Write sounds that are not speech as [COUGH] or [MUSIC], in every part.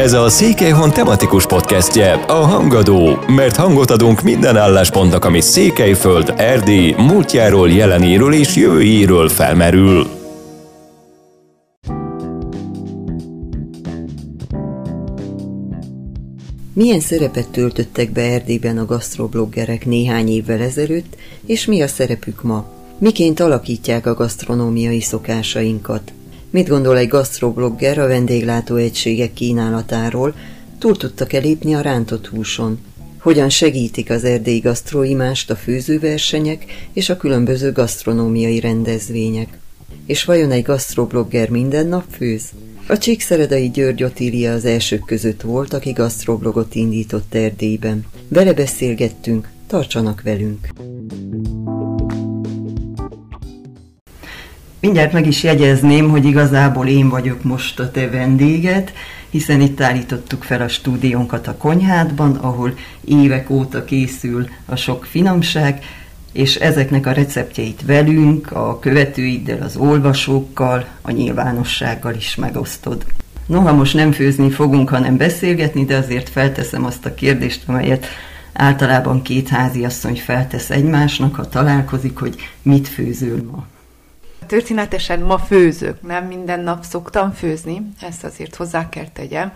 Ez a Székelyhon tematikus podcastje, a Hangadó, mert hangot adunk minden álláspontnak, ami Székelyföld, Erdély, múltjáról, jelenéről és jövőjéről felmerül. Milyen szerepet töltöttek be Erdélyben a gasztrobloggerek néhány évvel ezelőtt, és mi a szerepük ma? Miként alakítják a gasztronómiai szokásainkat? Mit gondol egy gasztroblogger a vendéglátó egységek kínálatáról? Túl tudtak-e lépni a rántott húson? Hogyan segítik az erdélyi gasztroimást a főzőversenyek és a különböző gasztronómiai rendezvények? És vajon egy gasztroblogger minden nap főz? A Csíkszeredai György Otília az elsők között volt, aki gasztroblogot indított Erdélyben. Vele beszélgettünk, tartsanak velünk! Mindjárt meg is jegyezném, hogy igazából én vagyok most a te vendéged, hiszen itt állítottuk fel a stúdiónkat a konyhádban, ahol évek óta készül a sok finomság, és ezeknek a receptjeit velünk, a követőiddel, az olvasókkal, a nyilvánossággal is megosztod. Noha most nem főzni fogunk, hanem beszélgetni, de azért felteszem azt a kérdést, amelyet általában két háziasszony feltesz egymásnak, ha találkozik, hogy mit főzöl ma. Történetesen ma főzök, nem minden nap szoktam főzni, ezt azért hozzá kell tegyem.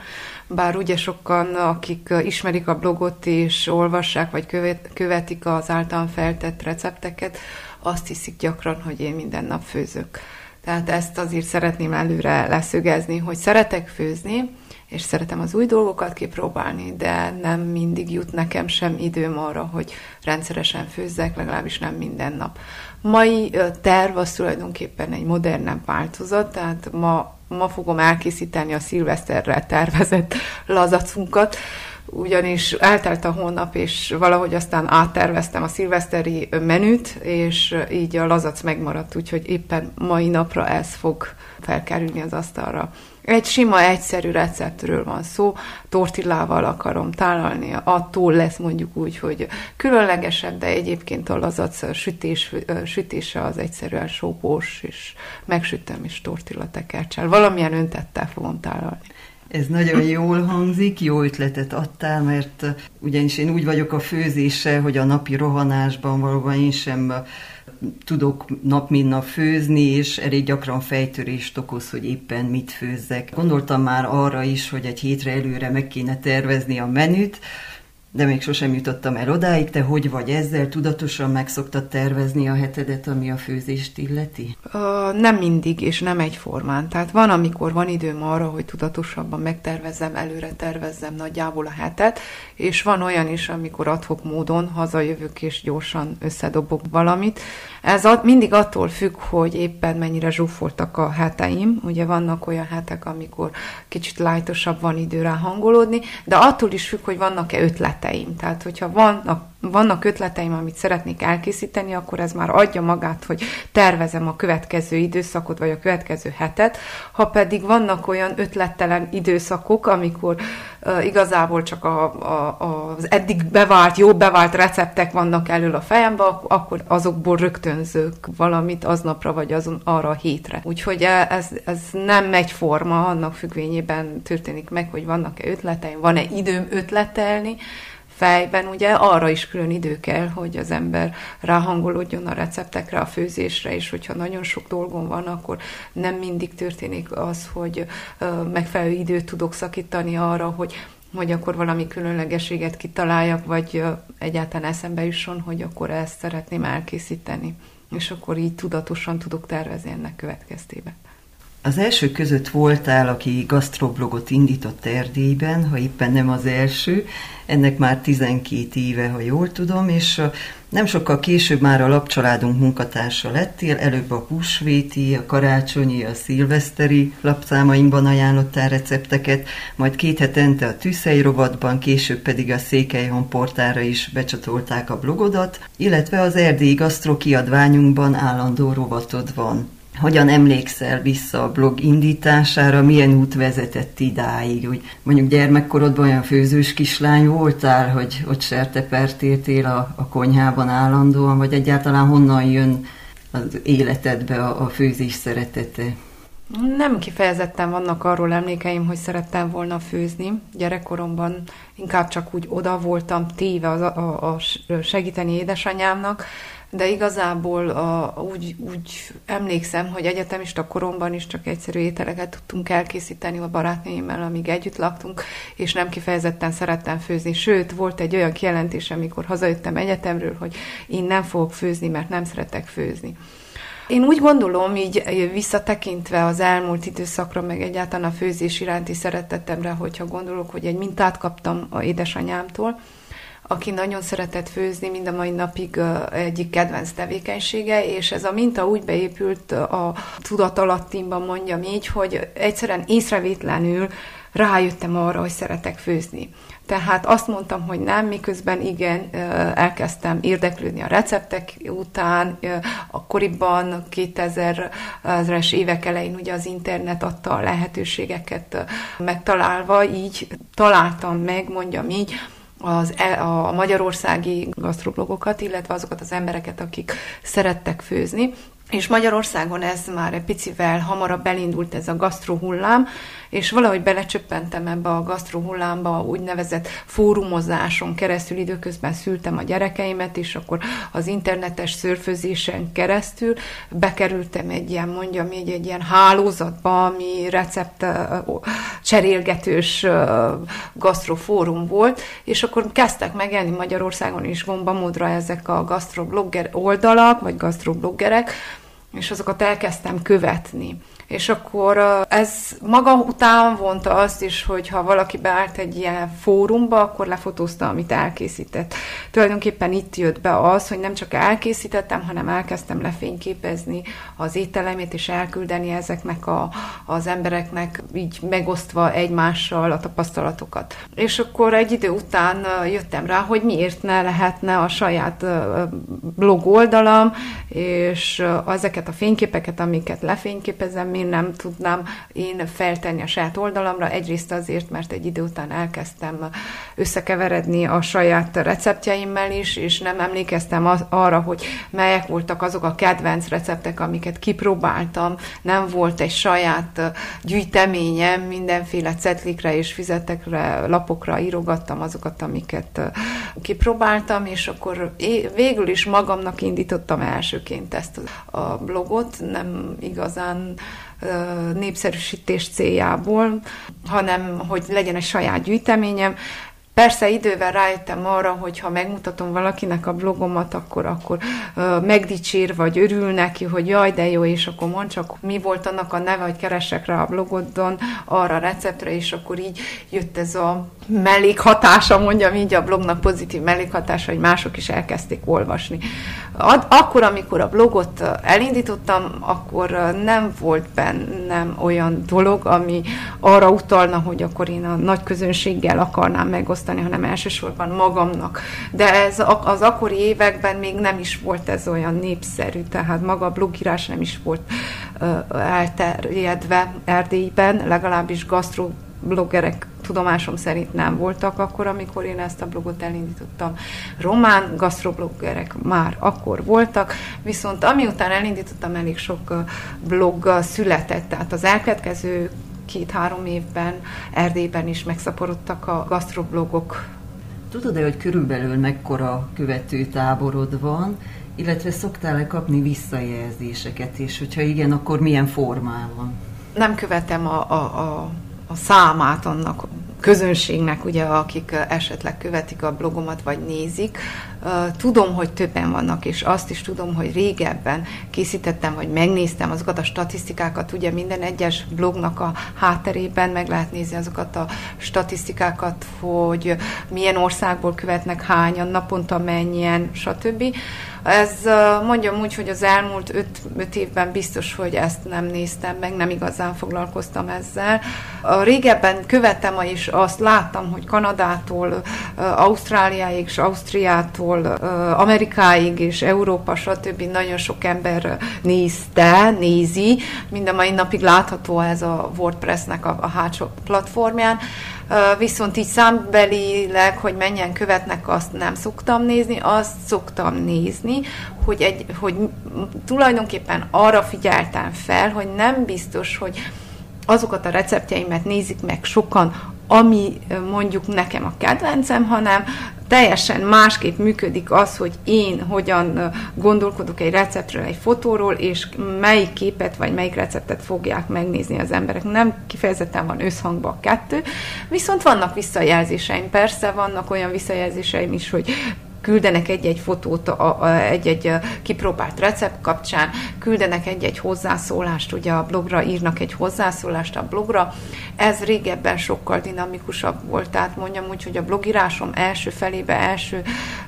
Bár ugye sokan, akik ismerik a blogot és olvassák, vagy követik az általán feltett recepteket, azt hiszik gyakran, hogy én minden nap főzök. Tehát ezt azért szeretném előre leszögezni, hogy szeretek főzni, és szeretem az új dolgokat kipróbálni, de nem mindig jut nekem sem időm arra, hogy rendszeresen főzzek, legalábbis nem minden nap. Mai terv az tulajdonképpen egy modernebb változat, tehát ma, ma fogom elkészíteni a szilveszterre tervezett lazacunkat, ugyanis eltelt a hónap, és valahogy aztán átterveztem a szilveszteri menüt, és így a lazac megmaradt, úgyhogy éppen mai napra ez fog felkerülni az asztalra. Egy sima, egyszerű receptről van szó, tortillával akarom tálalni, attól lesz mondjuk úgy, hogy különlegesebb, de egyébként a lazac sütés, sütése az egyszerűen sópós, és megsütöm is tortillatekercsel. Valamilyen öntettel fogom tálalni. Ez nagyon jól hangzik, jó ötletet adtál, mert ugyanis én úgy vagyok a főzése, hogy a napi rohanásban valóban én sem tudok nap mint nap főzni, és elég gyakran fejtörést okoz, hogy éppen mit főzzek. Gondoltam már arra is, hogy egy hétre előre meg kéne tervezni a menüt, de még sosem jutottam el odáig. Te hogy vagy ezzel? Tudatosan meg szoktad tervezni a hetedet, ami a főzést illeti? Uh, nem mindig, és nem egyformán. Tehát van, amikor van időm arra, hogy tudatosabban megtervezzem, előre tervezzem nagyjából a hetet, és van olyan is, amikor adhok módon hazajövök, és gyorsan összedobok valamit. Ez mindig attól függ, hogy éppen mennyire zsúfoltak a heteim. Ugye vannak olyan hetek, amikor kicsit lájtosabb van idő hangolódni, de attól is függ, hogy vannak-e ötleteim. Tehát, hogyha vannak vannak ötleteim, amit szeretnék elkészíteni, akkor ez már adja magát, hogy tervezem a következő időszakot, vagy a következő hetet. Ha pedig vannak olyan ötlettelen időszakok, amikor uh, igazából csak a, a, az eddig bevált, jó bevált receptek vannak elől a fejembe, akkor azokból rögtönzök valamit aznapra, vagy azon arra a hétre. Úgyhogy e, ez, ez nem egyforma, annak függvényében történik meg, hogy vannak-e ötleteim, van-e időm ötletelni, fejben ugye arra is külön idő kell, hogy az ember ráhangolódjon a receptekre, a főzésre, és hogyha nagyon sok dolgom van, akkor nem mindig történik az, hogy megfelelő időt tudok szakítani arra, hogy hogy akkor valami különlegességet kitaláljak, vagy egyáltalán eszembe jusson, hogy akkor ezt szeretném elkészíteni. És akkor így tudatosan tudok tervezni ennek következtében. Az első között voltál, aki gasztroblogot indított Erdélyben, ha éppen nem az első, ennek már 12 éve, ha jól tudom, és nem sokkal később már a lapcsaládunk munkatársa lettél, előbb a húsvéti, a karácsonyi, a szilveszteri lapszámainkban ajánlottál recepteket, majd két hetente a tűzhely rovatban, később pedig a Székelyhon portára is becsatolták a blogodat, illetve az erdélyi gasztro kiadványunkban állandó rovatod van. Hogyan emlékszel vissza a blog indítására, milyen út vezetett idáig? Hogy mondjuk gyermekkorodban olyan főzős kislány voltál, hogy ott sertepertéltél a, a konyhában állandóan, vagy egyáltalán honnan jön az életedbe a, a főzés szeretete? Nem kifejezetten vannak arról emlékeim, hogy szerettem volna főzni. Gyerekkoromban inkább csak úgy oda voltam téve a, a, a segíteni édesanyámnak, de igazából a, úgy, úgy emlékszem, hogy egyetemista koromban is csak egyszerű ételeket tudtunk elkészíteni a barátnőimmel, amíg együtt laktunk, és nem kifejezetten szerettem főzni. Sőt, volt egy olyan kijelentés, amikor hazajöttem egyetemről, hogy én nem fogok főzni, mert nem szeretek főzni. Én úgy gondolom, így visszatekintve az elmúlt időszakra, meg egyáltalán a főzés iránti szeretetemre, hogyha gondolok, hogy egy mintát kaptam a édesanyámtól, aki nagyon szeretett főzni, mind a mai napig egyik kedvenc tevékenysége, és ez a minta úgy beépült a tudatalattimban, mondjam így, hogy egyszerűen észrevétlenül rájöttem arra, hogy szeretek főzni. Tehát azt mondtam, hogy nem, miközben igen, elkezdtem érdeklődni a receptek után, akkoriban 2000-es évek elején ugye az internet adta a lehetőségeket megtalálva, így találtam meg, mondjam így, az, e, a magyarországi gasztroblogokat, illetve azokat az embereket, akik szerettek főzni, és Magyarországon ez már egy picivel hamarabb elindult ez a gasztrohullám, és valahogy belecsöppentem ebbe a gasztrohullámba, úgynevezett fórumozáson keresztül időközben szültem a gyerekeimet, és akkor az internetes szörfözésen keresztül bekerültem egy ilyen, mondjam így, egy ilyen hálózatba, ami recept cserélgetős gasztrofórum volt, és akkor kezdtek megjelenni Magyarországon is gombamódra ezek a gasztroblogger oldalak, vagy gasztrobloggerek, és azokat elkezdtem követni és akkor ez maga után vonta azt is, hogy ha valaki beállt egy ilyen fórumba, akkor lefotózta, amit elkészített. Tulajdonképpen itt jött be az, hogy nem csak elkészítettem, hanem elkezdtem lefényképezni az ételemét, és elküldeni ezeknek a, az embereknek, így megosztva egymással a tapasztalatokat. És akkor egy idő után jöttem rá, hogy miért ne lehetne a saját blog oldalam, és ezeket a fényképeket, amiket lefényképezem, én nem tudnám én feltenni a saját oldalamra. Egyrészt azért, mert egy idő után elkezdtem összekeveredni a saját receptjeimmel is, és nem emlékeztem az, arra, hogy melyek voltak azok a kedvenc receptek, amiket kipróbáltam. Nem volt egy saját gyűjteményem, mindenféle cetlikre és fizetekre, lapokra írogattam azokat, amiket kipróbáltam, és akkor végül is magamnak indítottam elsőként ezt a blogot, nem igazán népszerűsítés céljából, hanem hogy legyen egy saját gyűjteményem. Persze idővel rájöttem arra, hogy ha megmutatom valakinek a blogomat, akkor, akkor uh, megdicsér, vagy örül neki, hogy jaj, de jó, és akkor mond csak, mi volt annak a neve, hogy keresek rá a blogodon, arra a receptre, és akkor így jött ez a mellékhatása, mondjam így a blognak pozitív mellékhatása, hogy mások is elkezdték olvasni. Ad, akkor, amikor a blogot elindítottam, akkor nem volt bennem olyan dolog, ami arra utalna, hogy akkor én a nagy közönséggel akarnám megosztani, hanem elsősorban magamnak. De ez az akkori években még nem is volt ez olyan népszerű, tehát maga a blogírás nem is volt elterjedve Erdélyben, legalábbis gasztro bloggerek tudomásom szerint nem voltak akkor, amikor én ezt a blogot elindítottam. Román gasztrobloggerek már akkor voltak, viszont amiután elindítottam, elég sok blog született, tehát az elkövetkező két-három évben Erdélyben is megszaporodtak a gasztroblogok. Tudod-e, hogy körülbelül mekkora követő táborod van, illetve szoktál-e kapni visszajelzéseket, és hogyha igen, akkor milyen formában? Nem követem a, a, a a számát annak közönségnek, ugye, akik esetleg követik a blogomat, vagy nézik. Tudom, hogy többen vannak, és azt is tudom, hogy régebben készítettem, vagy megnéztem azokat a statisztikákat, ugye minden egyes blognak a hátterében meg lehet nézni azokat a statisztikákat, hogy milyen országból követnek hányan, naponta mennyien, stb. Ez mondjam úgy, hogy az elmúlt öt, öt évben biztos, hogy ezt nem néztem meg, nem igazán foglalkoztam ezzel. Régebben követtem és azt láttam, hogy Kanadától, Ausztráliáig és Ausztriától Afrikától Amerikáig és Európa, stb. nagyon sok ember nézte, nézi. Mind a mai napig látható ez a WordPress-nek a, a hátsó platformján. Viszont így számbelileg, hogy mennyien követnek, azt nem szoktam nézni, azt szoktam nézni, hogy, egy, hogy tulajdonképpen arra figyeltem fel, hogy nem biztos, hogy azokat a receptjeimet nézik meg sokan, ami mondjuk nekem a kedvencem, hanem teljesen másképp működik az, hogy én hogyan gondolkodok egy receptről, egy fotóról, és melyik képet vagy melyik receptet fogják megnézni az emberek. Nem kifejezetten van összhangban a kettő, viszont vannak visszajelzéseim. Persze vannak olyan visszajelzéseim is, hogy küldenek egy-egy fotót a, a, egy-egy kipróbált recept kapcsán, küldenek egy-egy hozzászólást, ugye a blogra írnak egy hozzászólást a blogra. Ez régebben sokkal dinamikusabb volt, tehát mondjam úgy, hogy a blogírásom első felébe, első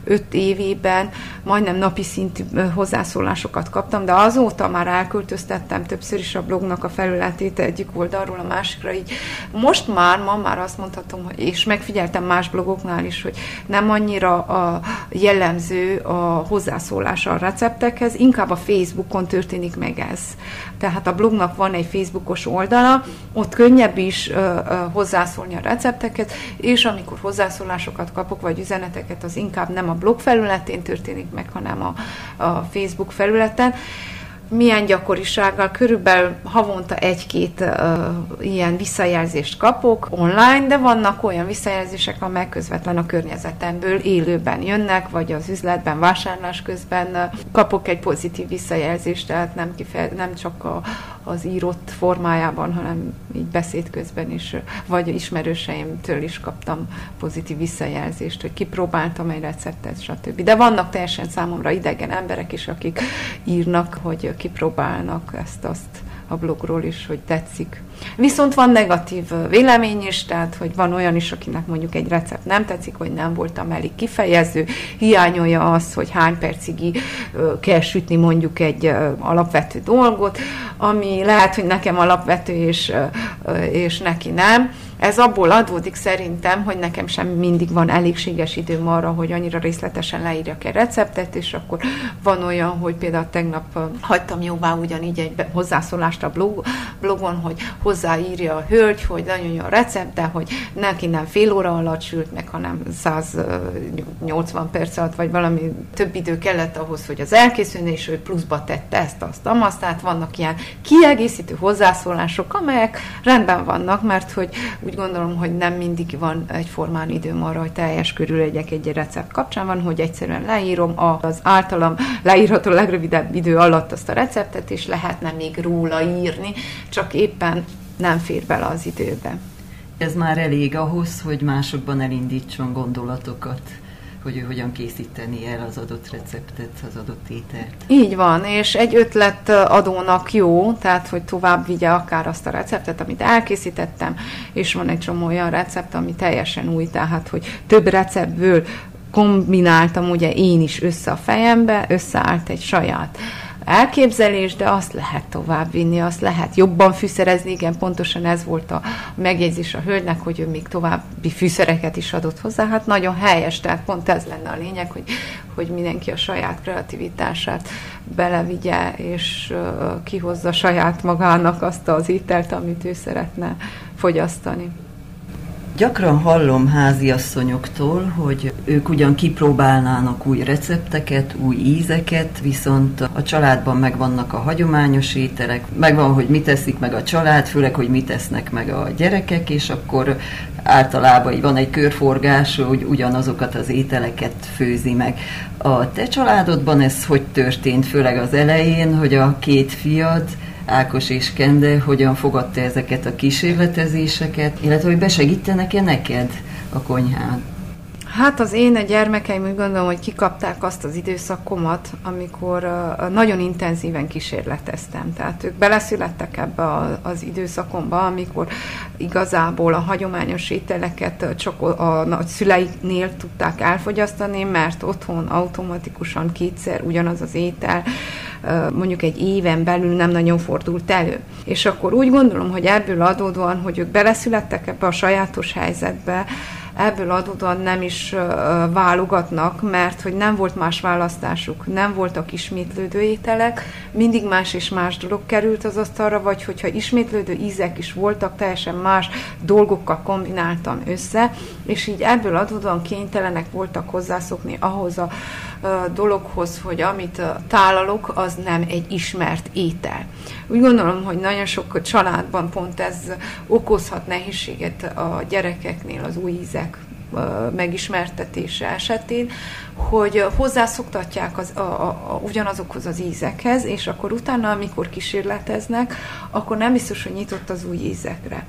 öt évében majdnem napi szintű hozzászólásokat kaptam, de azóta már elköltöztettem többször is a blognak a felületét egyik oldalról a másikra, így most már, ma már azt mondhatom, és megfigyeltem más blogoknál is, hogy nem annyira a, jellemző a hozzászólása a receptekhez, inkább a Facebookon történik meg ez. Tehát a blognak van egy Facebookos oldala, ott könnyebb is ö, ö, hozzászólni a recepteket, és amikor hozzászólásokat kapok, vagy üzeneteket, az inkább nem a blog felületén történik meg, hanem a, a Facebook felületen milyen gyakorisággal, körülbelül havonta egy-két uh, ilyen visszajelzést kapok online, de vannak olyan visszajelzések, amelyek közvetlen a környezetemből élőben jönnek, vagy az üzletben, vásárlás közben kapok egy pozitív visszajelzést, tehát nem, kifeje, nem csak a, az írott formájában, hanem így beszéd közben is, vagy ismerőseimtől is kaptam pozitív visszajelzést, hogy kipróbáltam egy receptet, stb. De vannak teljesen számomra idegen emberek is, akik írnak, hogy kipróbálnak ezt-azt a blogról is, hogy tetszik. Viszont van negatív vélemény is, tehát hogy van olyan is, akinek mondjuk egy recept nem tetszik, hogy nem voltam elég kifejező, hiányolja az, hogy hány percig kell sütni mondjuk egy alapvető dolgot, ami lehet, hogy nekem alapvető, és, és neki nem. Ez abból adódik szerintem, hogy nekem sem mindig van elégséges időm arra, hogy annyira részletesen leírjak egy receptet, és akkor van olyan, hogy például tegnap hagytam jóvá ugyanígy egy hozzászólást a blog, blogon, hogy hozzáírja a hölgy, hogy nagyon jó a recept, de hogy neki nem fél óra alatt sült meg, hanem 180 perc alatt, vagy valami több idő kellett ahhoz, hogy az elkészülne, és ő pluszba tette ezt, azt, azt, tehát vannak ilyen kiegészítő hozzászólások, amelyek rendben vannak, mert hogy úgy gondolom, hogy nem mindig van egyformán időm arra, hogy teljes körül legyek egy recept kapcsán. Van, hogy egyszerűen leírom az általam leírható legrövidebb idő alatt azt a receptet, és lehetne még róla írni, csak éppen nem fér bele az időbe. Ez már elég ahhoz, hogy másokban elindítson gondolatokat hogy ő hogyan készíteni el az adott receptet, az adott ételt. Így van, és egy ötlet adónak jó, tehát hogy tovább vigye akár azt a receptet, amit elkészítettem, és van egy csomó olyan recept, ami teljesen új, tehát hogy több receptből kombináltam ugye én is össze a fejembe, összeállt egy saját elképzelés, de azt lehet továbbvinni, azt lehet jobban fűszerezni, igen, pontosan ez volt a megjegyzés a hölgynek, hogy ő még további fűszereket is adott hozzá, hát nagyon helyes, tehát pont ez lenne a lényeg, hogy, hogy mindenki a saját kreativitását belevigye, és kihozza saját magának azt az ételt, amit ő szeretne fogyasztani. Gyakran hallom háziasszonyoktól, hogy ők ugyan kipróbálnának új recepteket, új ízeket, viszont a családban megvannak a hagyományos ételek, megvan, hogy mit teszik meg a család, főleg, hogy mit tesznek meg a gyerekek, és akkor általában van egy körforgás, hogy ugyanazokat az ételeket főzi meg. A te családodban ez hogy történt, főleg az elején, hogy a két fiad Ákos és Kende hogyan fogadta ezeket a kísérletezéseket, illetve hogy besegítenek-e neked a konyhán? Hát az én a gyermekeim úgy gondolom, hogy kikapták azt az időszakomat, amikor nagyon intenzíven kísérleteztem. Tehát ők beleszülettek ebbe az időszakomba, amikor igazából a hagyományos ételeket csak a, a szüleiknél tudták elfogyasztani, mert otthon automatikusan kétszer ugyanaz az étel mondjuk egy éven belül nem nagyon fordult elő. És akkor úgy gondolom, hogy ebből adódóan, hogy ők beleszülettek ebbe a sajátos helyzetbe, ebből adódóan nem is válogatnak, mert hogy nem volt más választásuk, nem voltak ismétlődő ételek, mindig más és más dolog került az asztalra, vagy hogyha ismétlődő ízek is voltak, teljesen más dolgokkal kombináltam össze, és így ebből adódóan kénytelenek voltak hozzászokni ahhoz a dologhoz, hogy amit tálalok, az nem egy ismert étel. Úgy gondolom, hogy nagyon sok családban pont ez okozhat nehézséget a gyerekeknél az új ízek megismertetése esetén, hogy hozzászoktatják az, a, a, a, ugyanazokhoz az ízekhez, és akkor utána, amikor kísérleteznek, akkor nem biztos, hogy nyitott az új ízekre.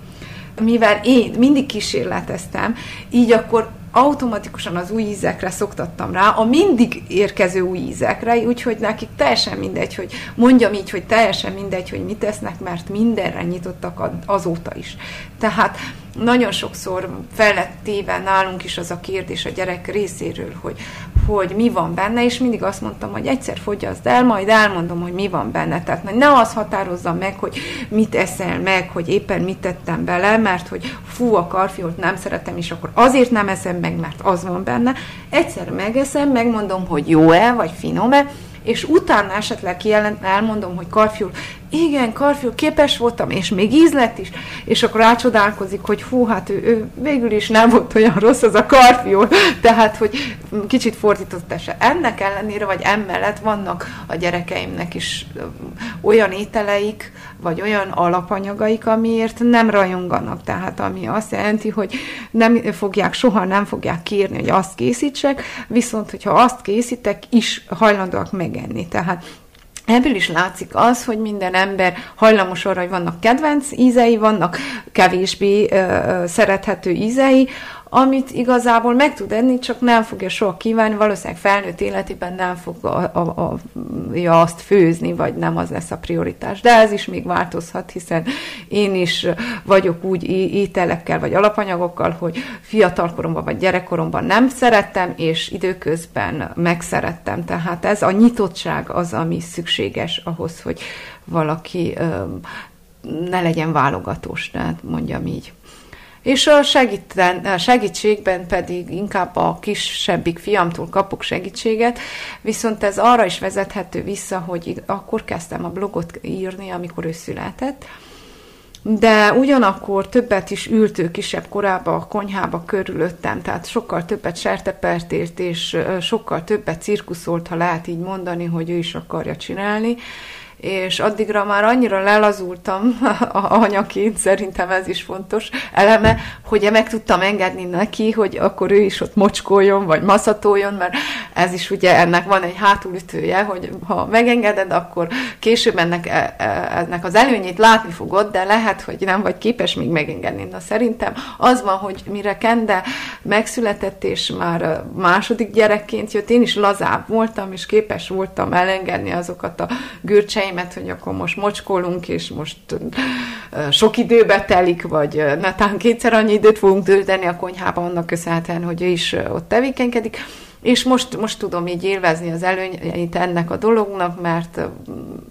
Mivel én mindig kísérleteztem, így akkor automatikusan az új ízekre szoktattam rá, a mindig érkező új ízekre, úgyhogy nekik teljesen mindegy, hogy mondjam így, hogy teljesen mindegy, hogy mit tesznek, mert mindenre nyitottak azóta is. Tehát nagyon sokszor fel téve nálunk is az a kérdés a gyerek részéről, hogy, hogy mi van benne, és mindig azt mondtam, hogy egyszer fogyaszd el, majd elmondom, hogy mi van benne. Tehát ne az határozza meg, hogy mit eszel meg, hogy éppen mit tettem bele, mert hogy fú, a karfiolt nem szeretem, és akkor azért nem eszem meg, mert az van benne. Egyszer megeszem, megmondom, hogy jó-e, vagy finom-e, és utána esetleg kijelent, elmondom, hogy karfiul, igen, karfiul képes voltam, és még íz lett is, és akkor rácsodálkozik, hogy hú, hát ő, ő végül is nem volt olyan rossz az a karfiul, tehát, hogy kicsit fordított ese. Ennek ellenére, vagy emellett vannak a gyerekeimnek is olyan ételeik, vagy olyan alapanyagaik, amiért nem rajonganak, tehát ami azt jelenti, hogy nem fogják, soha nem fogják kérni, hogy azt készítsek, viszont hogyha azt készítek, is hajlandóak megenni. Tehát Ebből is látszik az, hogy minden ember hajlamos arra, hogy vannak kedvenc ízei, vannak kevésbé ö, szerethető ízei, amit igazából meg tud enni, csak nem fogja soha kívánni, valószínűleg felnőtt életében nem fog a, a, a, ja, azt főzni, vagy nem az lesz a prioritás. De ez is még változhat, hiszen én is vagyok úgy ételekkel, vagy alapanyagokkal, hogy fiatalkoromban, vagy gyerekkoromban nem szerettem, és időközben megszerettem. Tehát ez a nyitottság az, ami szükséges ahhoz, hogy valaki ne legyen válogatós, tehát mondjam így. És a, segíten, segítségben pedig inkább a kisebbik fiamtól kapok segítséget, viszont ez arra is vezethető vissza, hogy akkor kezdtem a blogot írni, amikor ő született, de ugyanakkor többet is ült kisebb korába a konyhába körülöttem, tehát sokkal többet sertepertért, és sokkal többet cirkuszolt, ha lehet így mondani, hogy ő is akarja csinálni, és addigra már annyira lelazultam [LAUGHS] a anyaként, szerintem ez is fontos eleme, hogy meg tudtam engedni neki, hogy akkor ő is ott mocskoljon, vagy maszatoljon, mert ez is ugye ennek van egy hátulütője, hogy ha megengeded, akkor később ennek, e, e, ennek az előnyét látni fogod, de lehet, hogy nem vagy képes még megengedni. Na szerintem az van, hogy mire Kende megszületett, és már második gyerekként jött, én is lazább voltam, és képes voltam elengedni azokat a görcseim, szüleimet, hogy akkor most mocskolunk, és most sok időbe telik, vagy netán kétszer annyi időt fogunk tölteni a konyhában, annak köszönhetően, hogy ő is ott tevékenykedik. És most, most tudom így élvezni az előnyeit ennek a dolognak, mert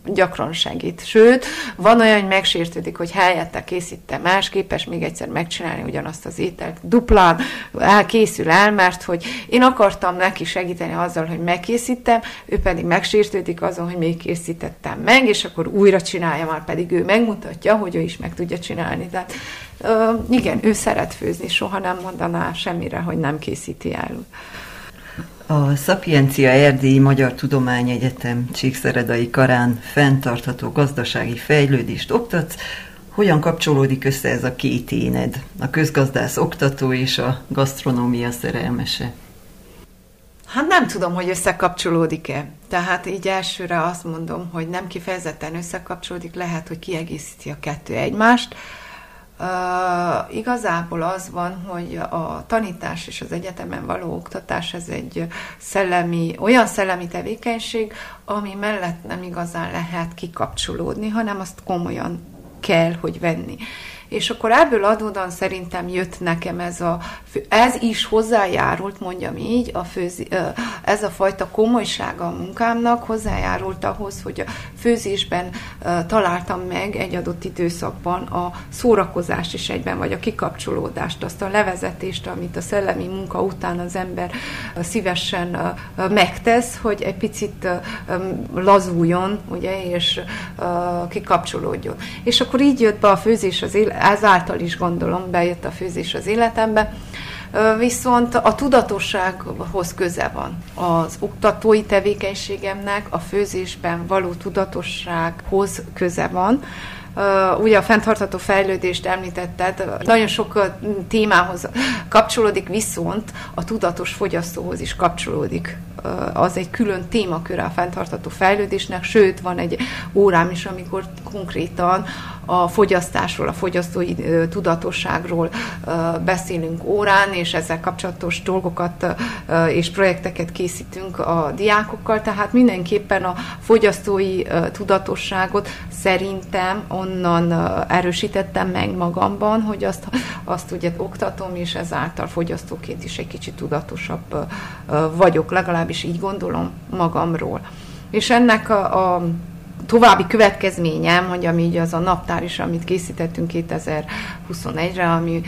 gyakran segít. Sőt, van olyan, hogy megsértődik, hogy helyette készítem más, képes még egyszer megcsinálni ugyanazt az ételt. Duplán elkészül el, mert hogy én akartam neki segíteni azzal, hogy megkészítem, ő pedig megsértődik azon, hogy még készítettem meg, és akkor újra csinálja, már pedig ő megmutatja, hogy ő is meg tudja csinálni. Tehát igen, ő szeret főzni, soha nem mondaná semmire, hogy nem készíti el. A Szapiencia Erdélyi Magyar Tudományegyetem Csíkszeredai Karán fenntartható gazdasági fejlődést oktatsz. Hogyan kapcsolódik össze ez a két éned, a közgazdász oktató és a gasztronómia szerelmese? Hát nem tudom, hogy összekapcsolódik-e. Tehát így elsőre azt mondom, hogy nem kifejezetten összekapcsolódik, lehet, hogy kiegészíti a kettő egymást. Igazából az van, hogy a tanítás és az egyetemen való oktatás ez egy szellemi, olyan szellemi tevékenység, ami mellett nem igazán lehet kikapcsolódni, hanem azt komolyan kell, hogy venni. És akkor ebből adódan szerintem jött nekem ez a, ez is hozzájárult, mondjam így, a főzi, ez a fajta komolysága a munkámnak hozzájárult ahhoz, hogy a főzésben találtam meg egy adott időszakban a szórakozást is egyben, vagy a kikapcsolódást, azt a levezetést, amit a szellemi munka után az ember szívesen megtesz, hogy egy picit lazuljon, ugye, és kikapcsolódjon. És akkor így jött be a főzés az élet, ezáltal is gondolom, bejött a főzés az életembe, viszont a tudatossághoz köze van. Az oktatói tevékenységemnek a főzésben való tudatossághoz köze van, ugye a fenntartható fejlődést említetted, nagyon sok témához kapcsolódik, viszont a tudatos fogyasztóhoz is kapcsolódik. Az egy külön témaköre a fenntartható fejlődésnek, sőt, van egy órám is, amikor konkrétan a fogyasztásról, a fogyasztói tudatosságról beszélünk órán, és ezzel kapcsolatos dolgokat és projekteket készítünk a diákokkal, tehát mindenképpen a fogyasztói tudatosságot szerintem onnan erősítettem meg magamban, hogy azt, azt ugye oktatom, és ezáltal fogyasztóként is egy kicsit tudatosabb vagyok, legalábbis így gondolom magamról. És ennek a, a további következményem, hogy ami így az a naptár is, amit készítettünk 2021-re, ami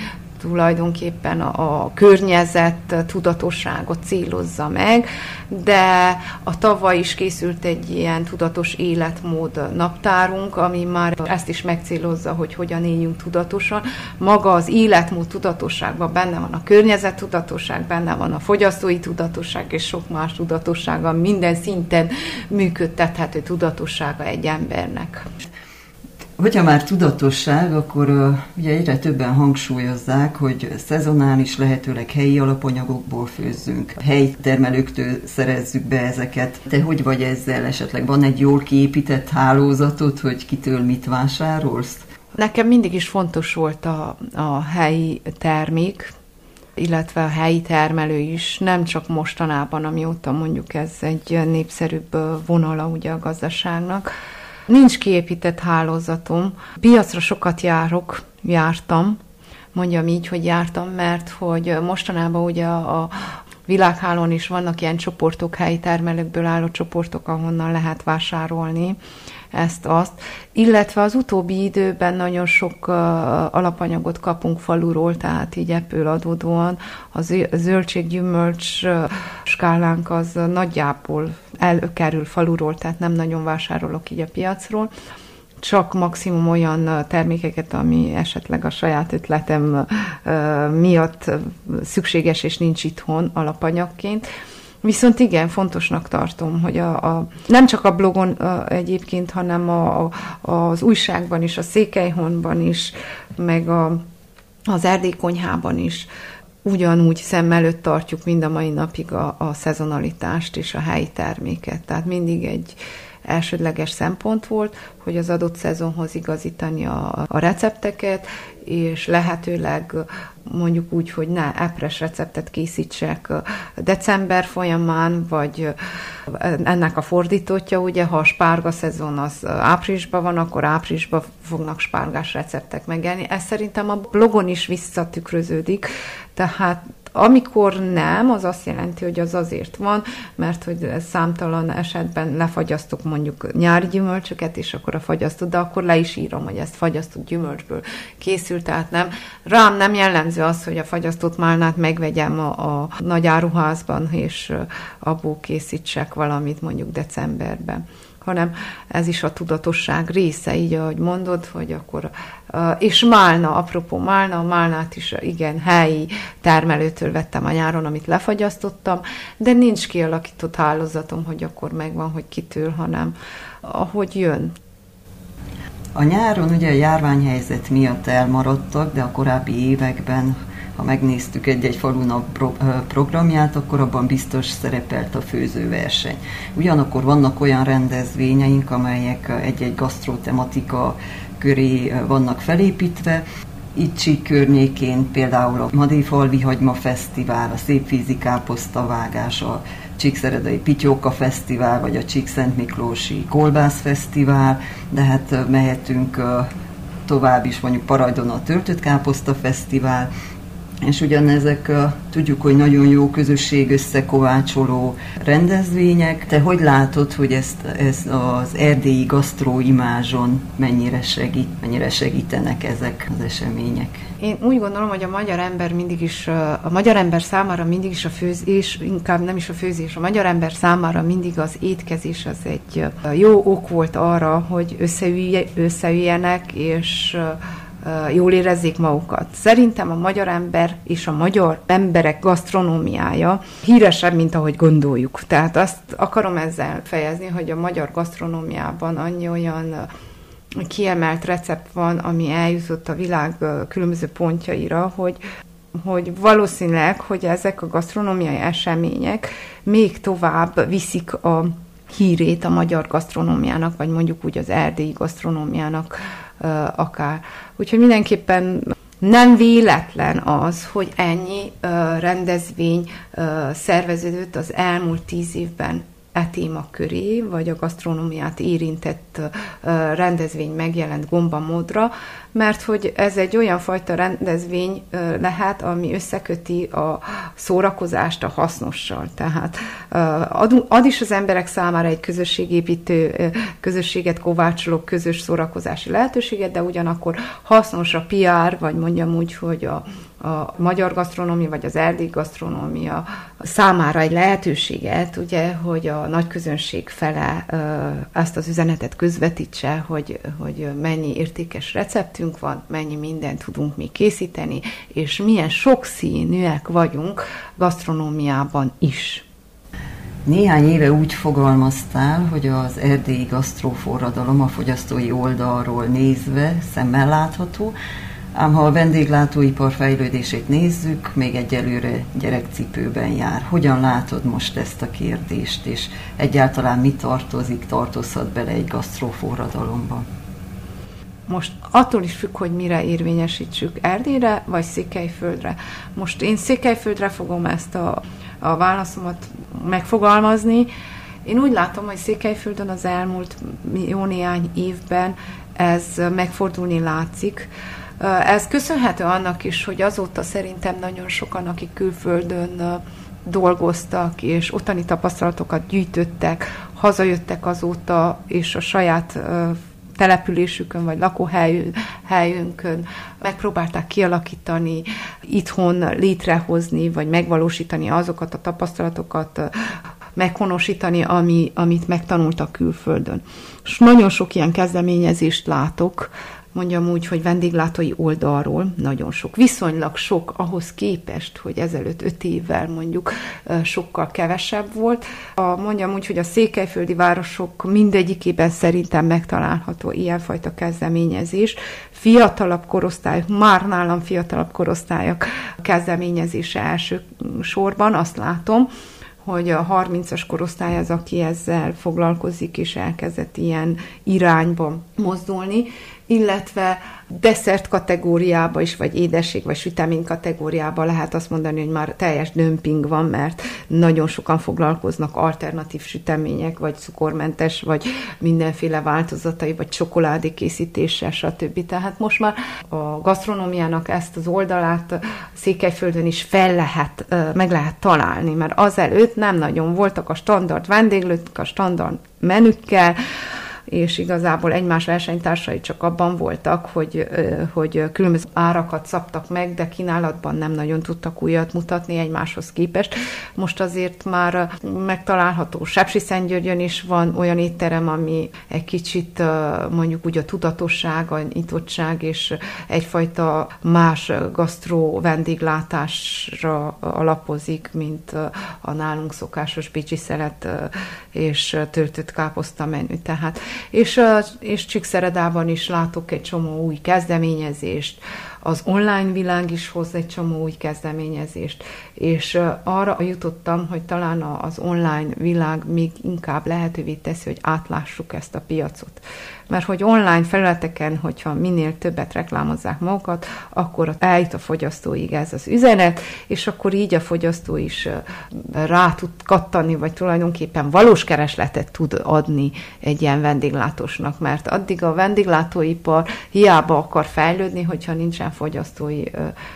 tulajdonképpen a, a környezet tudatosságot célozza meg, de a tavaly is készült egy ilyen tudatos életmód naptárunk, ami már ezt is megcélozza, hogy hogyan éljünk tudatosan. Maga az életmód tudatosságban benne van a környezet tudatosság, benne van a fogyasztói tudatosság és sok más tudatossága, minden szinten működtethető tudatossága egy embernek. Hogyha már tudatosság, akkor uh, ugye egyre többen hangsúlyozzák, hogy szezonális, lehetőleg helyi alapanyagokból főzzünk, helyi termelőktől szerezzük be ezeket. Te hogy vagy ezzel? Esetleg van egy jól kiépített hálózatod, hogy kitől mit vásárolsz? Nekem mindig is fontos volt a, a helyi termék, illetve a helyi termelő is, nem csak mostanában, amióta mondjuk ez egy népszerűbb vonala ugye a gazdaságnak, Nincs kiépített hálózatom. Piacra sokat járok, jártam, mondjam így, hogy jártam, mert hogy mostanában ugye a, világhálón is vannak ilyen csoportok, helyi termelőkből álló csoportok, ahonnan lehet vásárolni ezt, azt. Illetve az utóbbi időben nagyon sok uh, alapanyagot kapunk faluról, tehát így ebből adódóan a zöldséggyümölcs uh, skálánk az nagyjából elkerül faluról, tehát nem nagyon vásárolok így a piacról csak maximum olyan termékeket, ami esetleg a saját ötletem miatt szükséges és nincs itthon alapanyagként. Viszont igen, fontosnak tartom, hogy a, a, nem csak a blogon a, egyébként, hanem a, a, az újságban is, a Székelyhonban is, meg a, az Erdélykonyhában is ugyanúgy szem előtt tartjuk mind a mai napig a, a szezonalitást és a helyi terméket. Tehát mindig egy, elsődleges szempont volt, hogy az adott szezonhoz igazítani a, a recepteket, és lehetőleg mondjuk úgy, hogy ne epres receptet készítsek december folyamán, vagy ennek a fordítottja, ugye, ha a spárga szezon az áprilisban van, akkor áprilisban fognak spárgás receptek megjelenni. Ez szerintem a blogon is visszatükröződik, tehát amikor nem, az azt jelenti, hogy az azért van, mert hogy számtalan esetben lefagyasztok mondjuk nyári gyümölcsöket, és akkor a fagyasztott, de akkor le is írom, hogy ezt fagyasztott gyümölcsből készült, tehát nem. Rám nem jellemző az, hogy a fagyasztott málnát megvegyem a, a nagy áruházban, és abból készítsek valamit mondjuk decemberben hanem ez is a tudatosság része, így ahogy mondod, hogy akkor, és málna, apropó málna, a málnát is igen, helyi termelőtől vettem a nyáron, amit lefagyasztottam, de nincs kialakított hálózatom, hogy akkor megvan, hogy kitől, hanem ahogy jön. A nyáron ugye a járványhelyzet miatt elmaradtak, de a korábbi években ha megnéztük egy-egy falunap pro, programját, akkor abban biztos szerepelt a főzőverseny. Ugyanakkor vannak olyan rendezvényeink, amelyek egy-egy gasztrotematika köré vannak felépítve, Csík környékén például a Madéfalvi Hagyma Fesztivál, a Szépvízi Káposztavágás, a Csíkszeredai Pityóka Fesztivál, vagy a Csíkszent Miklósi Kolbász Fesztivál, de hát mehetünk tovább is mondjuk Parajdon a Töltött Káposzta Fesztivál, és ugyanezek a, tudjuk, hogy nagyon jó közösség összekovácsoló rendezvények. Te hogy látod, hogy ezt, ezt az erdélyi gasztróimázson mennyire segít, mennyire segítenek ezek az események? Én úgy gondolom, hogy a magyar ember mindig is, a magyar ember számára mindig is a főzés, inkább nem is a főzés, a magyar ember számára mindig az étkezés az egy jó ok volt arra, hogy összeüljenek, és jól érezzék magukat. Szerintem a magyar ember és a magyar emberek gasztronómiája híresebb, mint ahogy gondoljuk. Tehát azt akarom ezzel fejezni, hogy a magyar gasztronómiában annyi olyan kiemelt recept van, ami eljutott a világ különböző pontjaira, hogy hogy valószínűleg, hogy ezek a gasztronómiai események még tovább viszik a hírét a magyar gasztronómiának, vagy mondjuk úgy az erdélyi gasztronómiának akár. Úgyhogy mindenképpen nem véletlen az, hogy ennyi rendezvény szerveződött az elmúlt tíz évben e téma köré, vagy a gasztronómiát érintett rendezvény megjelent gombamódra, mert hogy ez egy olyan fajta rendezvény lehet, ami összeköti a szórakozást a hasznossal. Tehát ad, ad is az emberek számára egy közösségépítő, közösséget kovácsoló, közös szórakozási lehetőséget, de ugyanakkor hasznos a PR, vagy mondjam úgy, hogy a, a magyar gasztronómia, vagy az erdély gasztronómia számára egy lehetőséget, ugye, hogy a nagy közönség fele ezt az üzenetet közvetítse, hogy, hogy mennyi értékes receptünk van, mennyi mindent tudunk mi készíteni, és milyen sokszínűek vagyunk gasztronómiában is. Néhány éve úgy fogalmaztál, hogy az erdélyi gasztróforradalom a fogyasztói oldalról nézve szemmel látható, Ám ha a vendéglátóipar fejlődését nézzük, még egyelőre gyerekcipőben jár. Hogyan látod most ezt a kérdést, és egyáltalán mi tartozik, tartozhat bele egy gasztróforradalomba? Most attól is függ, hogy mire érvényesítsük, Erdélyre vagy Székelyföldre. Most én Székelyföldre fogom ezt a, a válaszomat megfogalmazni. Én úgy látom, hogy Székelyföldön az elmúlt jó néhány évben ez megfordulni látszik. Ez köszönhető annak is, hogy azóta szerintem nagyon sokan, akik külföldön dolgoztak, és ottani tapasztalatokat gyűjtöttek, hazajöttek azóta, és a saját településükön vagy lakóhelyünkön megpróbálták kialakítani, itthon létrehozni, vagy megvalósítani azokat a tapasztalatokat, meghonosítani, ami, amit megtanultak külföldön. És nagyon sok ilyen kezdeményezést látok, mondjam úgy, hogy vendéglátói oldalról nagyon sok, viszonylag sok ahhoz képest, hogy ezelőtt öt évvel mondjuk sokkal kevesebb volt. A, mondjam úgy, hogy a székelyföldi városok mindegyikében szerintem megtalálható ilyenfajta kezdeményezés. Fiatalabb korosztályok, már nálam fiatalabb korosztályok kezdeményezése első sorban, azt látom, hogy a 30-as korosztály az, aki ezzel foglalkozik, és elkezdett ilyen irányba mozdulni, illetve desszert kategóriába is, vagy édesség, vagy sütemény kategóriába lehet azt mondani, hogy már teljes dömping van, mert nagyon sokan foglalkoznak alternatív sütemények, vagy cukormentes, vagy mindenféle változatai, vagy csokoládé készítéssel, stb. Tehát most már a gasztronómiának ezt az oldalát Székelyföldön is fel lehet, meg lehet találni, mert azelőtt nem nagyon voltak a standard vendéglők, a standard menükkel, és igazából egymás versenytársai csak abban voltak, hogy, hogy különböző árakat szabtak meg, de kínálatban nem nagyon tudtak újat mutatni egymáshoz képest. Most azért már megtalálható Sepsiszentgyörgyön is van olyan étterem, ami egy kicsit mondjuk úgy a tudatosság, a nyitottság és egyfajta más gasztró vendéglátásra alapozik, mint a nálunk szokásos bicsi szelet és töltött káposzta menü. Tehát és, és Csíkszeredában is látok egy csomó új kezdeményezést, az online világ is hoz egy csomó új kezdeményezést, és arra jutottam, hogy talán az online világ még inkább lehetővé teszi, hogy átlássuk ezt a piacot. Mert hogy online felületeken, hogyha minél többet reklámozzák magukat, akkor eljut a fogyasztóig ez az üzenet, és akkor így a fogyasztó is rá tud kattani, vagy tulajdonképpen valós keresletet tud adni egy ilyen vendéglátósnak, mert addig a vendéglátóipar hiába akar fejlődni, hogyha nincsen fogyasztói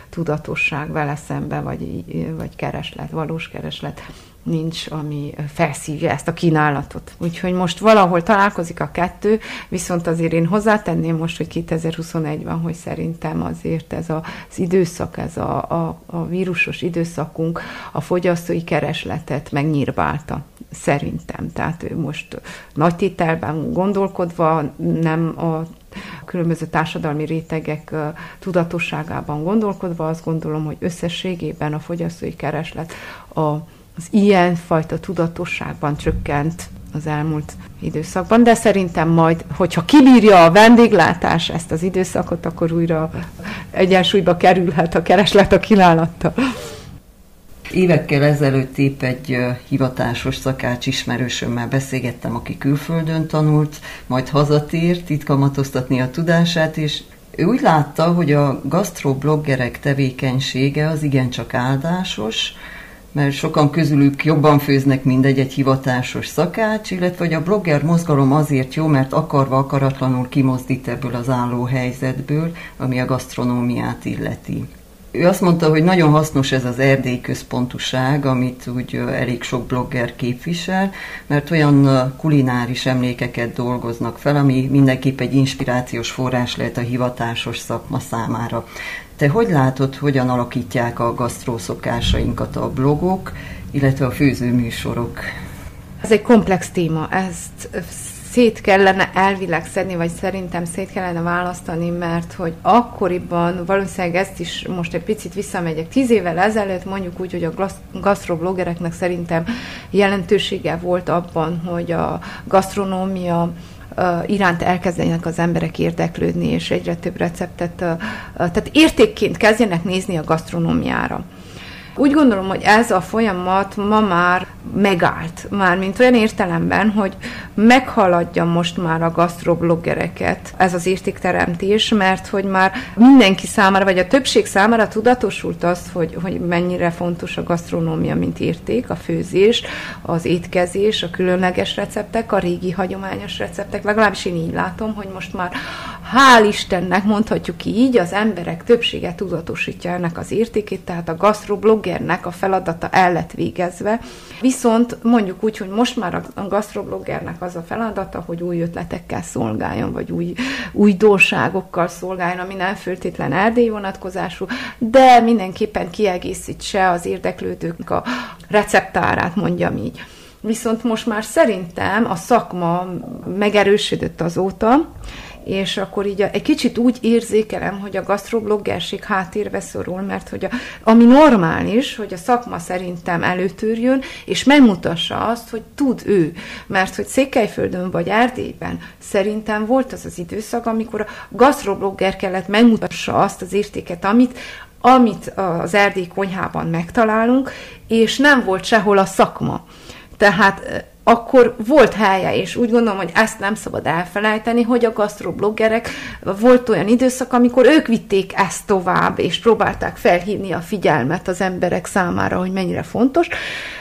tudatosság vele szembe, vagy, vagy kereslet, valós kereslet nincs, ami felszívja ezt a kínálatot. Úgyhogy most valahol találkozik a kettő, viszont azért én hozzátenném most, hogy 2021 van, hogy szerintem azért ez az időszak, ez a, a, a vírusos időszakunk a fogyasztói keresletet megnyírbálta. Szerintem. Tehát most nagy tételben gondolkodva, nem a különböző társadalmi rétegek tudatosságában gondolkodva, azt gondolom, hogy összességében a fogyasztói kereslet a az ilyen fajta tudatosságban csökkent az elmúlt időszakban, de szerintem majd, hogyha kibírja a vendéglátás ezt az időszakot, akkor újra egyensúlyba kerülhet a kereslet a kínálattal. Évekkel ezelőtt épp egy hivatásos szakács ismerősömmel beszélgettem, aki külföldön tanult, majd hazatért titkamatoztatni a tudását, és ő úgy látta, hogy a gasztrobloggerek tevékenysége az igencsak áldásos, mert sokan közülük jobban főznek, mint egy-egy hivatásos szakács, illetve hogy a blogger mozgalom azért jó, mert akarva akaratlanul kimozdít ebből az álló helyzetből, ami a gasztronómiát illeti. Ő azt mondta, hogy nagyon hasznos ez az erdély központuság, amit úgy elég sok blogger képvisel, mert olyan kulináris emlékeket dolgoznak fel, ami mindenképp egy inspirációs forrás lehet a hivatásos szakma számára. Te hogy látod, hogyan alakítják a gasztrószokásainkat a blogok, illetve a főzőműsorok? Ez egy komplex téma, ezt szét kellene elvileg szedni, vagy szerintem szét kellene választani, mert hogy akkoriban valószínűleg ezt is most egy picit visszamegyek. Tíz évvel ezelőtt mondjuk úgy, hogy a gasztrobloggereknek szerintem jelentősége volt abban, hogy a gasztronómia iránt elkezdenek az emberek érdeklődni, és egyre több receptet, tehát értékként kezdjenek nézni a gasztronómiára. Úgy gondolom, hogy ez a folyamat ma már megállt, már mint olyan értelemben, hogy meghaladja most már a gasztrobloggereket ez az értékteremtés, mert hogy már mindenki számára, vagy a többség számára tudatosult az, hogy, hogy mennyire fontos a gasztronómia, mint érték, a főzés, az étkezés, a különleges receptek, a régi hagyományos receptek, legalábbis én így látom, hogy most már hál' Istennek mondhatjuk így, az emberek többsége tudatosítja ennek az értékét, tehát a gasztrobloggernek a feladata el lett végezve, Viszont mondjuk úgy, hogy most már a gasztrobloggernek az a feladata, hogy új ötletekkel szolgáljon, vagy új, új dolságokkal szolgáljon, ami nem föltétlen erdély vonatkozású, de mindenképpen kiegészítse az érdeklődők a receptárát, mondjam így. Viszont most már szerintem a szakma megerősödött azóta, és akkor így egy kicsit úgy érzékelem, hogy a gasztrobloggerség háttérbe szorul, mert hogy a, ami normális, hogy a szakma szerintem előtörjön, és megmutassa azt, hogy tud ő. Mert hogy Székelyföldön vagy Erdélyben szerintem volt az az időszak, amikor a gasztroblogger kellett megmutassa azt az értéket, amit, amit az erdély konyhában megtalálunk, és nem volt sehol a szakma. Tehát akkor volt helye, és úgy gondolom, hogy ezt nem szabad elfelejteni, hogy a gasztrobloggerek volt olyan időszak, amikor ők vitték ezt tovább, és próbálták felhívni a figyelmet az emberek számára, hogy mennyire fontos.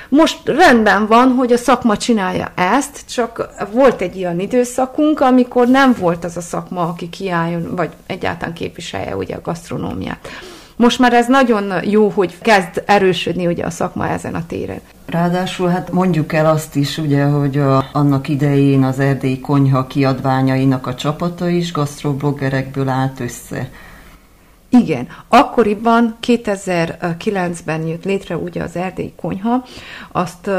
Most rendben van, hogy a szakma csinálja ezt, csak volt egy ilyen időszakunk, amikor nem volt az a szakma, aki kiálljon, vagy egyáltalán képviselje ugye a gasztronómiát. Most már ez nagyon jó, hogy kezd erősödni ugye a szakma ezen a téren. Ráadásul hát mondjuk el azt is, ugye, hogy a, annak idején az erdélyi konyha kiadványainak a csapata is gasztrobloggerekből állt össze. Igen, akkoriban 2009-ben jött létre ugye az erdélyi konyha, azt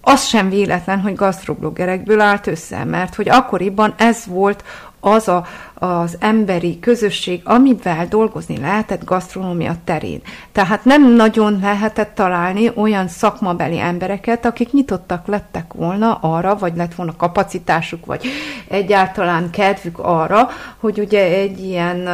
az sem véletlen, hogy gasztrobloggerekből állt össze, mert hogy akkoriban ez volt az a, az emberi közösség, amivel dolgozni lehetett gasztronómia terén. Tehát nem nagyon lehetett találni olyan szakmabeli embereket, akik nyitottak lettek volna arra, vagy lett volna kapacitásuk, vagy egyáltalán kedvük arra, hogy ugye egy ilyen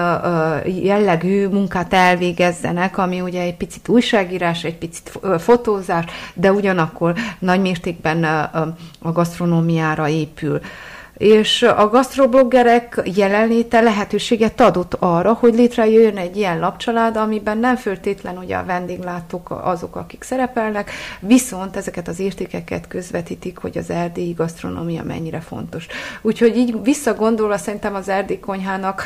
jellegű munkát elvégezzenek, ami ugye egy picit újságírás, egy picit fotózás, de ugyanakkor nagy mértékben a gasztronómiára épül és a gasztrobloggerek jelenléte lehetőséget adott arra, hogy létrejöjjön egy ilyen lapcsalád, amiben nem föltétlen ugye a vendéglátók azok, akik szerepelnek, viszont ezeket az értékeket közvetítik, hogy az erdélyi gasztronómia mennyire fontos. Úgyhogy így visszagondolva szerintem az erdély konyhának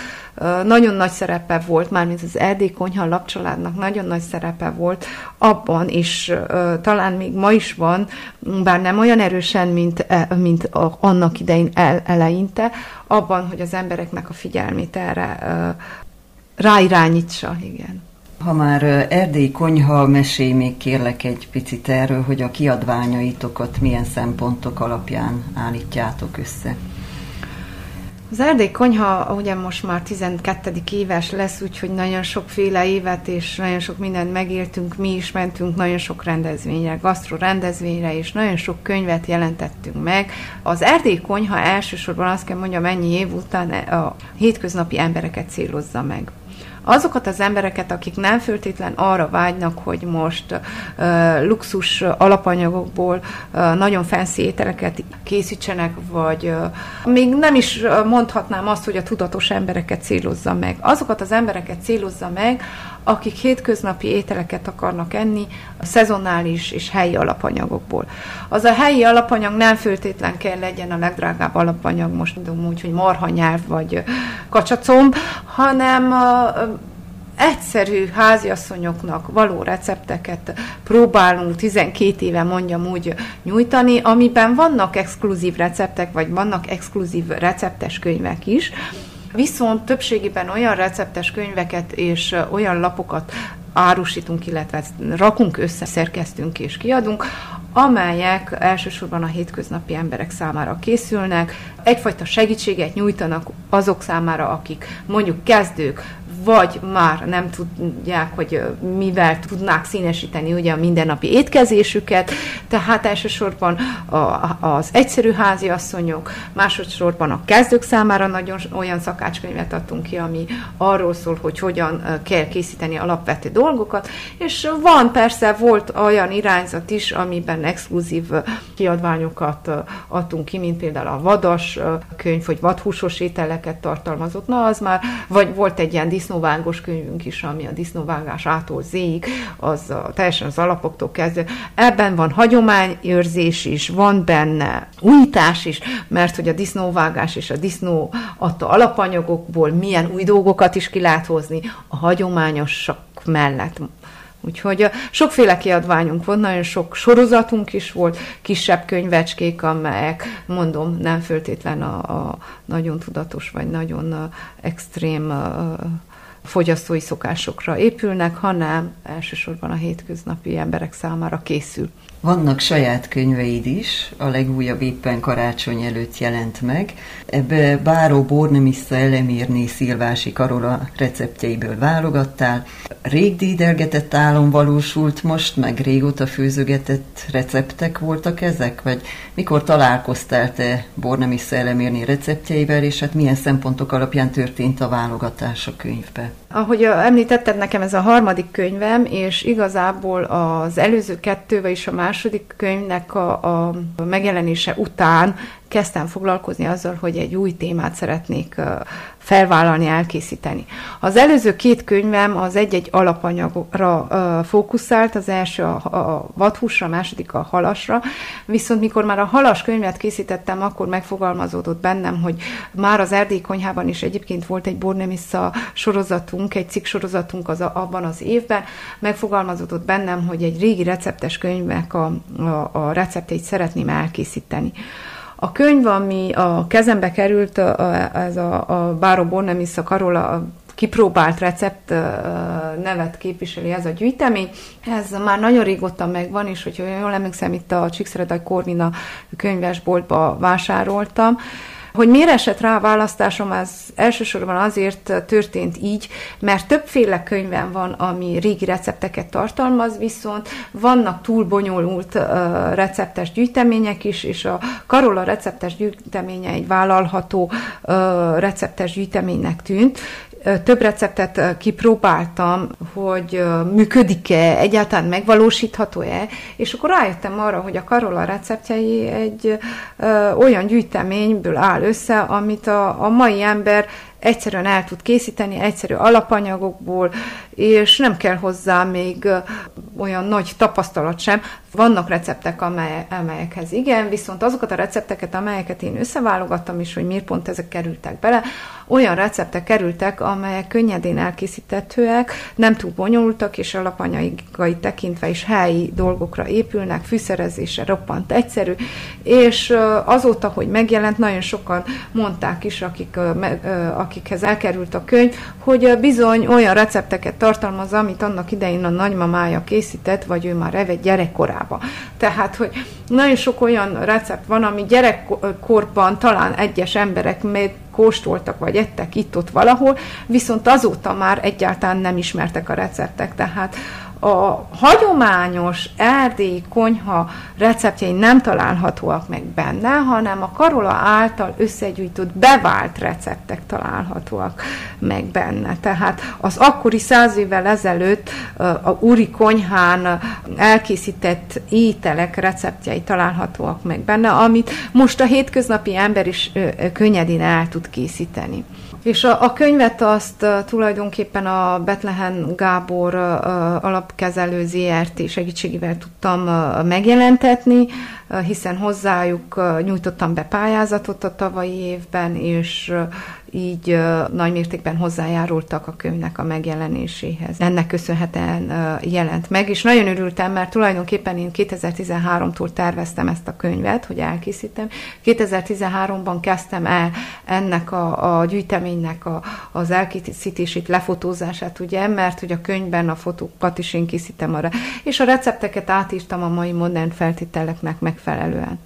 nagyon nagy szerepe volt, mármint az erdély konyha lapcsaládnak nagyon nagy szerepe volt abban, és talán még ma is van, bár nem olyan erősen, mint, e, mint annak idején el, eleinte, abban, hogy az embereknek a figyelmét erre ráirányítsa, igen. Ha már erdélyi konyha, mesélj még kérlek egy picit erről, hogy a kiadványaitokat milyen szempontok alapján állítjátok össze. Az Erdély Konyha ugye most már 12. éves lesz, úgyhogy nagyon sokféle évet és nagyon sok mindent megéltünk, mi is mentünk nagyon sok rendezvényre, gasztro rendezvényre, és nagyon sok könyvet jelentettünk meg. Az Erdély Konyha elsősorban azt kell mondjam, ennyi év után a hétköznapi embereket célozza meg azokat az embereket, akik nem föltétlen arra vágynak, hogy most uh, luxus alapanyagokból uh, nagyon fancy ételeket készítsenek, vagy uh, még nem is mondhatnám azt, hogy a tudatos embereket célozza meg. Azokat az embereket célozza meg, akik hétköznapi ételeket akarnak enni szezonális és helyi alapanyagokból. Az a helyi alapanyag nem föltétlen kell legyen a legdrágább alapanyag, most mondom úgy, hogy marhanyelv vagy kacsacomb, hanem egyszerű háziasszonyoknak való recepteket próbálunk 12 éve mondjam úgy nyújtani, amiben vannak exkluzív receptek, vagy vannak exkluzív receptes könyvek is, Viszont többségében olyan receptes könyveket és olyan lapokat árusítunk, illetve rakunk össze, szerkesztünk és kiadunk, amelyek elsősorban a hétköznapi emberek számára készülnek, egyfajta segítséget nyújtanak azok számára, akik mondjuk kezdők, vagy már nem tudják, hogy mivel tudnák színesíteni ugye a mindennapi étkezésüket, tehát elsősorban a, az egyszerű háziasszonyok, másodszorban a kezdők számára nagyon olyan szakácskönyvet adtunk ki, ami arról szól, hogy hogyan kell készíteni alapvető dolgokat, és van persze, volt olyan irányzat is, amiben exkluzív kiadványokat adtunk ki, mint például a vadas könyv, vagy vadhúsos ételeket tartalmazott, na az már, vagy volt egy ilyen disznóvágos könyvünk is, ami a disznóvágás ától zéig, az a, teljesen az alapoktól kezdve. Ebben van hagyományőrzés is, van benne újítás is, mert hogy a disznóvágás és a disznó adta alapanyagokból milyen új dolgokat is ki lehet hozni a hagyományosak mellett. Úgyhogy sokféle kiadványunk volt, nagyon sok sorozatunk is volt, kisebb könyvecskék, amelyek, mondom, nem föltétlen a, a nagyon tudatos vagy nagyon extrém fogyasztói szokásokra épülnek, hanem elsősorban a hétköznapi emberek számára készül. Vannak saját könyveid is, a legújabb éppen karácsony előtt jelent meg. Ebbe Báró Bornemissza Elemírné Szilvási Karola receptjeiből válogattál. Rég dédelgetett álom valósult most, meg régóta főzögetett receptek voltak ezek? Vagy mikor találkoztál te Bornemissza Elemírné receptjeivel, és hát milyen szempontok alapján történt a válogatás a könyvbe? Ahogy említetted, nekem ez a harmadik könyvem, és igazából az előző kettővel is a második könyvnek a, a megjelenése után kezdtem foglalkozni azzal, hogy egy új témát szeretnék felvállalni, elkészíteni. Az előző két könyvem az egy-egy alapanyagra fókuszált, az első a, vadhúsra, a második a halasra, viszont mikor már a halas könyvet készítettem, akkor megfogalmazódott bennem, hogy már az erdélyi konyhában is egyébként volt egy Bornemissa sorozatunk, egy cikk sorozatunk az abban az évben, megfogalmazódott bennem, hogy egy régi receptes könyvnek a, a, a recepteit szeretném elkészíteni. A könyv, ami a kezembe került, ez a, a Báró Bornemissa Karola kipróbált recept nevet képviseli ez a gyűjtemény. Ez már nagyon régóta megvan, és hogyha jól emlékszem, itt a Csíkszeredaj Korvina könyvesboltba vásároltam, Hogy miért esett rá a választásom, ez elsősorban azért történt így, mert többféle könyvem van, ami régi recepteket tartalmaz, viszont vannak túl bonyolult receptes gyűjtemények is, és a Karola receptes gyűjteménye egy vállalható receptes gyűjteménynek tűnt, több receptet kipróbáltam, hogy működik-e, egyáltalán megvalósítható-e, és akkor rájöttem arra, hogy a Karola receptjei egy olyan gyűjteményből áll össze, amit a, a mai ember egyszerűen el tud készíteni, egyszerű alapanyagokból, és nem kell hozzá még olyan nagy tapasztalat sem. Vannak receptek, amely, amelyekhez igen, viszont azokat a recepteket, amelyeket én összeválogattam is, hogy miért pont ezek kerültek bele, olyan receptek kerültek, amelyek könnyedén elkészíthetőek, nem túl bonyolultak, és alapanyagai tekintve is helyi dolgokra épülnek, fűszerezése roppant egyszerű, és azóta, hogy megjelent, nagyon sokan mondták is, akik, akikhez elkerült a könyv, hogy bizony olyan recepteket tartalmaz, amit annak idején a nagymamája készített, vagy ő már evett gyerekkorába. Tehát, hogy nagyon sok olyan recept van, ami gyerekkorban talán egyes emberek még kóstoltak, vagy ettek itt-ott valahol, viszont azóta már egyáltalán nem ismertek a receptek. Tehát a hagyományos erdélyi konyha receptjei nem találhatóak meg benne, hanem a Karola által összegyűjtött bevált receptek találhatóak meg benne. Tehát az akkori száz évvel ezelőtt a úri konyhán elkészített ételek receptjei találhatóak meg benne, amit most a hétköznapi ember is könnyedén el tud készíteni. És a, a könyvet azt uh, tulajdonképpen a Betlehem Gábor uh, alapkezelő ZRT segítségével tudtam uh, megjelentetni, hiszen hozzájuk uh, nyújtottam be pályázatot a tavalyi évben, és uh, így nagy mértékben hozzájárultak a könyvnek a megjelenéséhez. Ennek köszönhetően jelent meg, és nagyon örültem, mert tulajdonképpen én 2013-tól terveztem ezt a könyvet, hogy elkészítem. 2013-ban kezdtem el ennek a, a gyűjteménynek a, az elkészítését, lefotózását, ugye, mert hogy a könyvben a fotókat is én készítem arra, és a recepteket átírtam a mai modern feltételeknek megfelelően.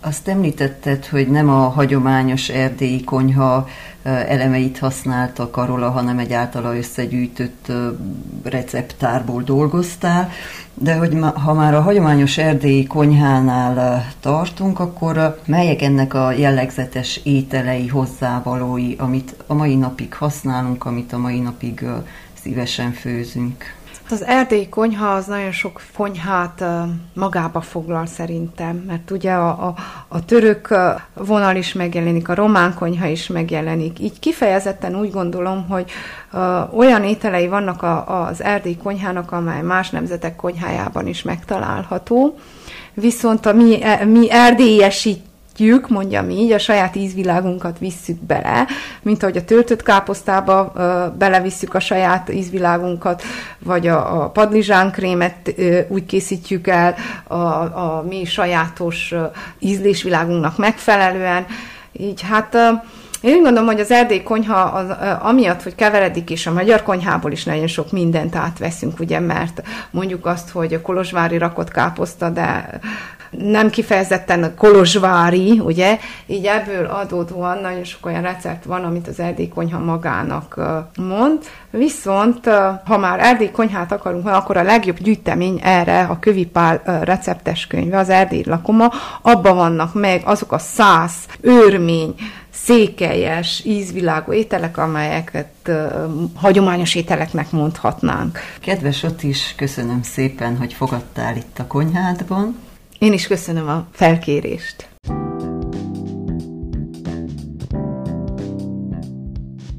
Azt említetted, hogy nem a hagyományos erdélyi konyha elemeit használtak arról, hanem egy általa összegyűjtött receptárból dolgoztál, de hogy ha már a hagyományos erdélyi konyhánál tartunk, akkor melyek ennek a jellegzetes ételei, hozzávalói, amit a mai napig használunk, amit a mai napig szívesen főzünk? Az erdélyi konyha az nagyon sok konyhát magába foglal szerintem, mert ugye a, a, a török vonal is megjelenik, a román konyha is megjelenik. Így kifejezetten úgy gondolom, hogy olyan ételei vannak a, az erdélyi konyhának, amely más nemzetek konyhájában is megtalálható, viszont a mi, e, mi erdélyesít tjük, mondjam így, a saját ízvilágunkat visszük bele, mint ahogy a töltött káposztába ö, belevisszük a saját ízvilágunkat, vagy a, a padlizsánkrémet ö, úgy készítjük el a, a mi sajátos ö, ízlésvilágunknak megfelelően. Így hát ö, én gondolom, hogy az erdély konyha az, amiatt, hogy keveredik, és a magyar konyhából is nagyon sok mindent átveszünk, ugye, mert mondjuk azt, hogy a kolozsvári rakott káposzta, de nem kifejezetten kolozsvári, ugye, így ebből adódóan nagyon sok olyan recept van, amit az erdély konyha magának mond, viszont ha már erdély konyhát akarunk, akkor a legjobb gyűjtemény erre a Kövipál receptes könyve, az erdély lakoma, abban vannak meg azok a száz őrmény, székelyes, ízvilágú ételek, amelyeket uh, hagyományos ételeknek mondhatnánk. Kedves ott is, köszönöm szépen, hogy fogadtál itt a konyhádban. Én is köszönöm a felkérést.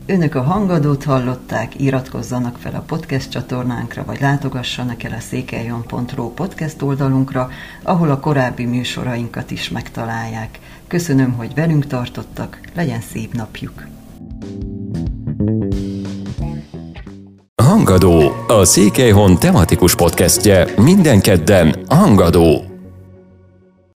Önök a hangadót hallották, iratkozzanak fel a podcast csatornánkra, vagy látogassanak el a székeljon.ro podcast oldalunkra, ahol a korábbi műsorainkat is megtalálják. Köszönöm, hogy velünk tartottak, legyen szép napjuk! Hangadó, a Székelyhon tematikus podcastje minden kedden Hangadó.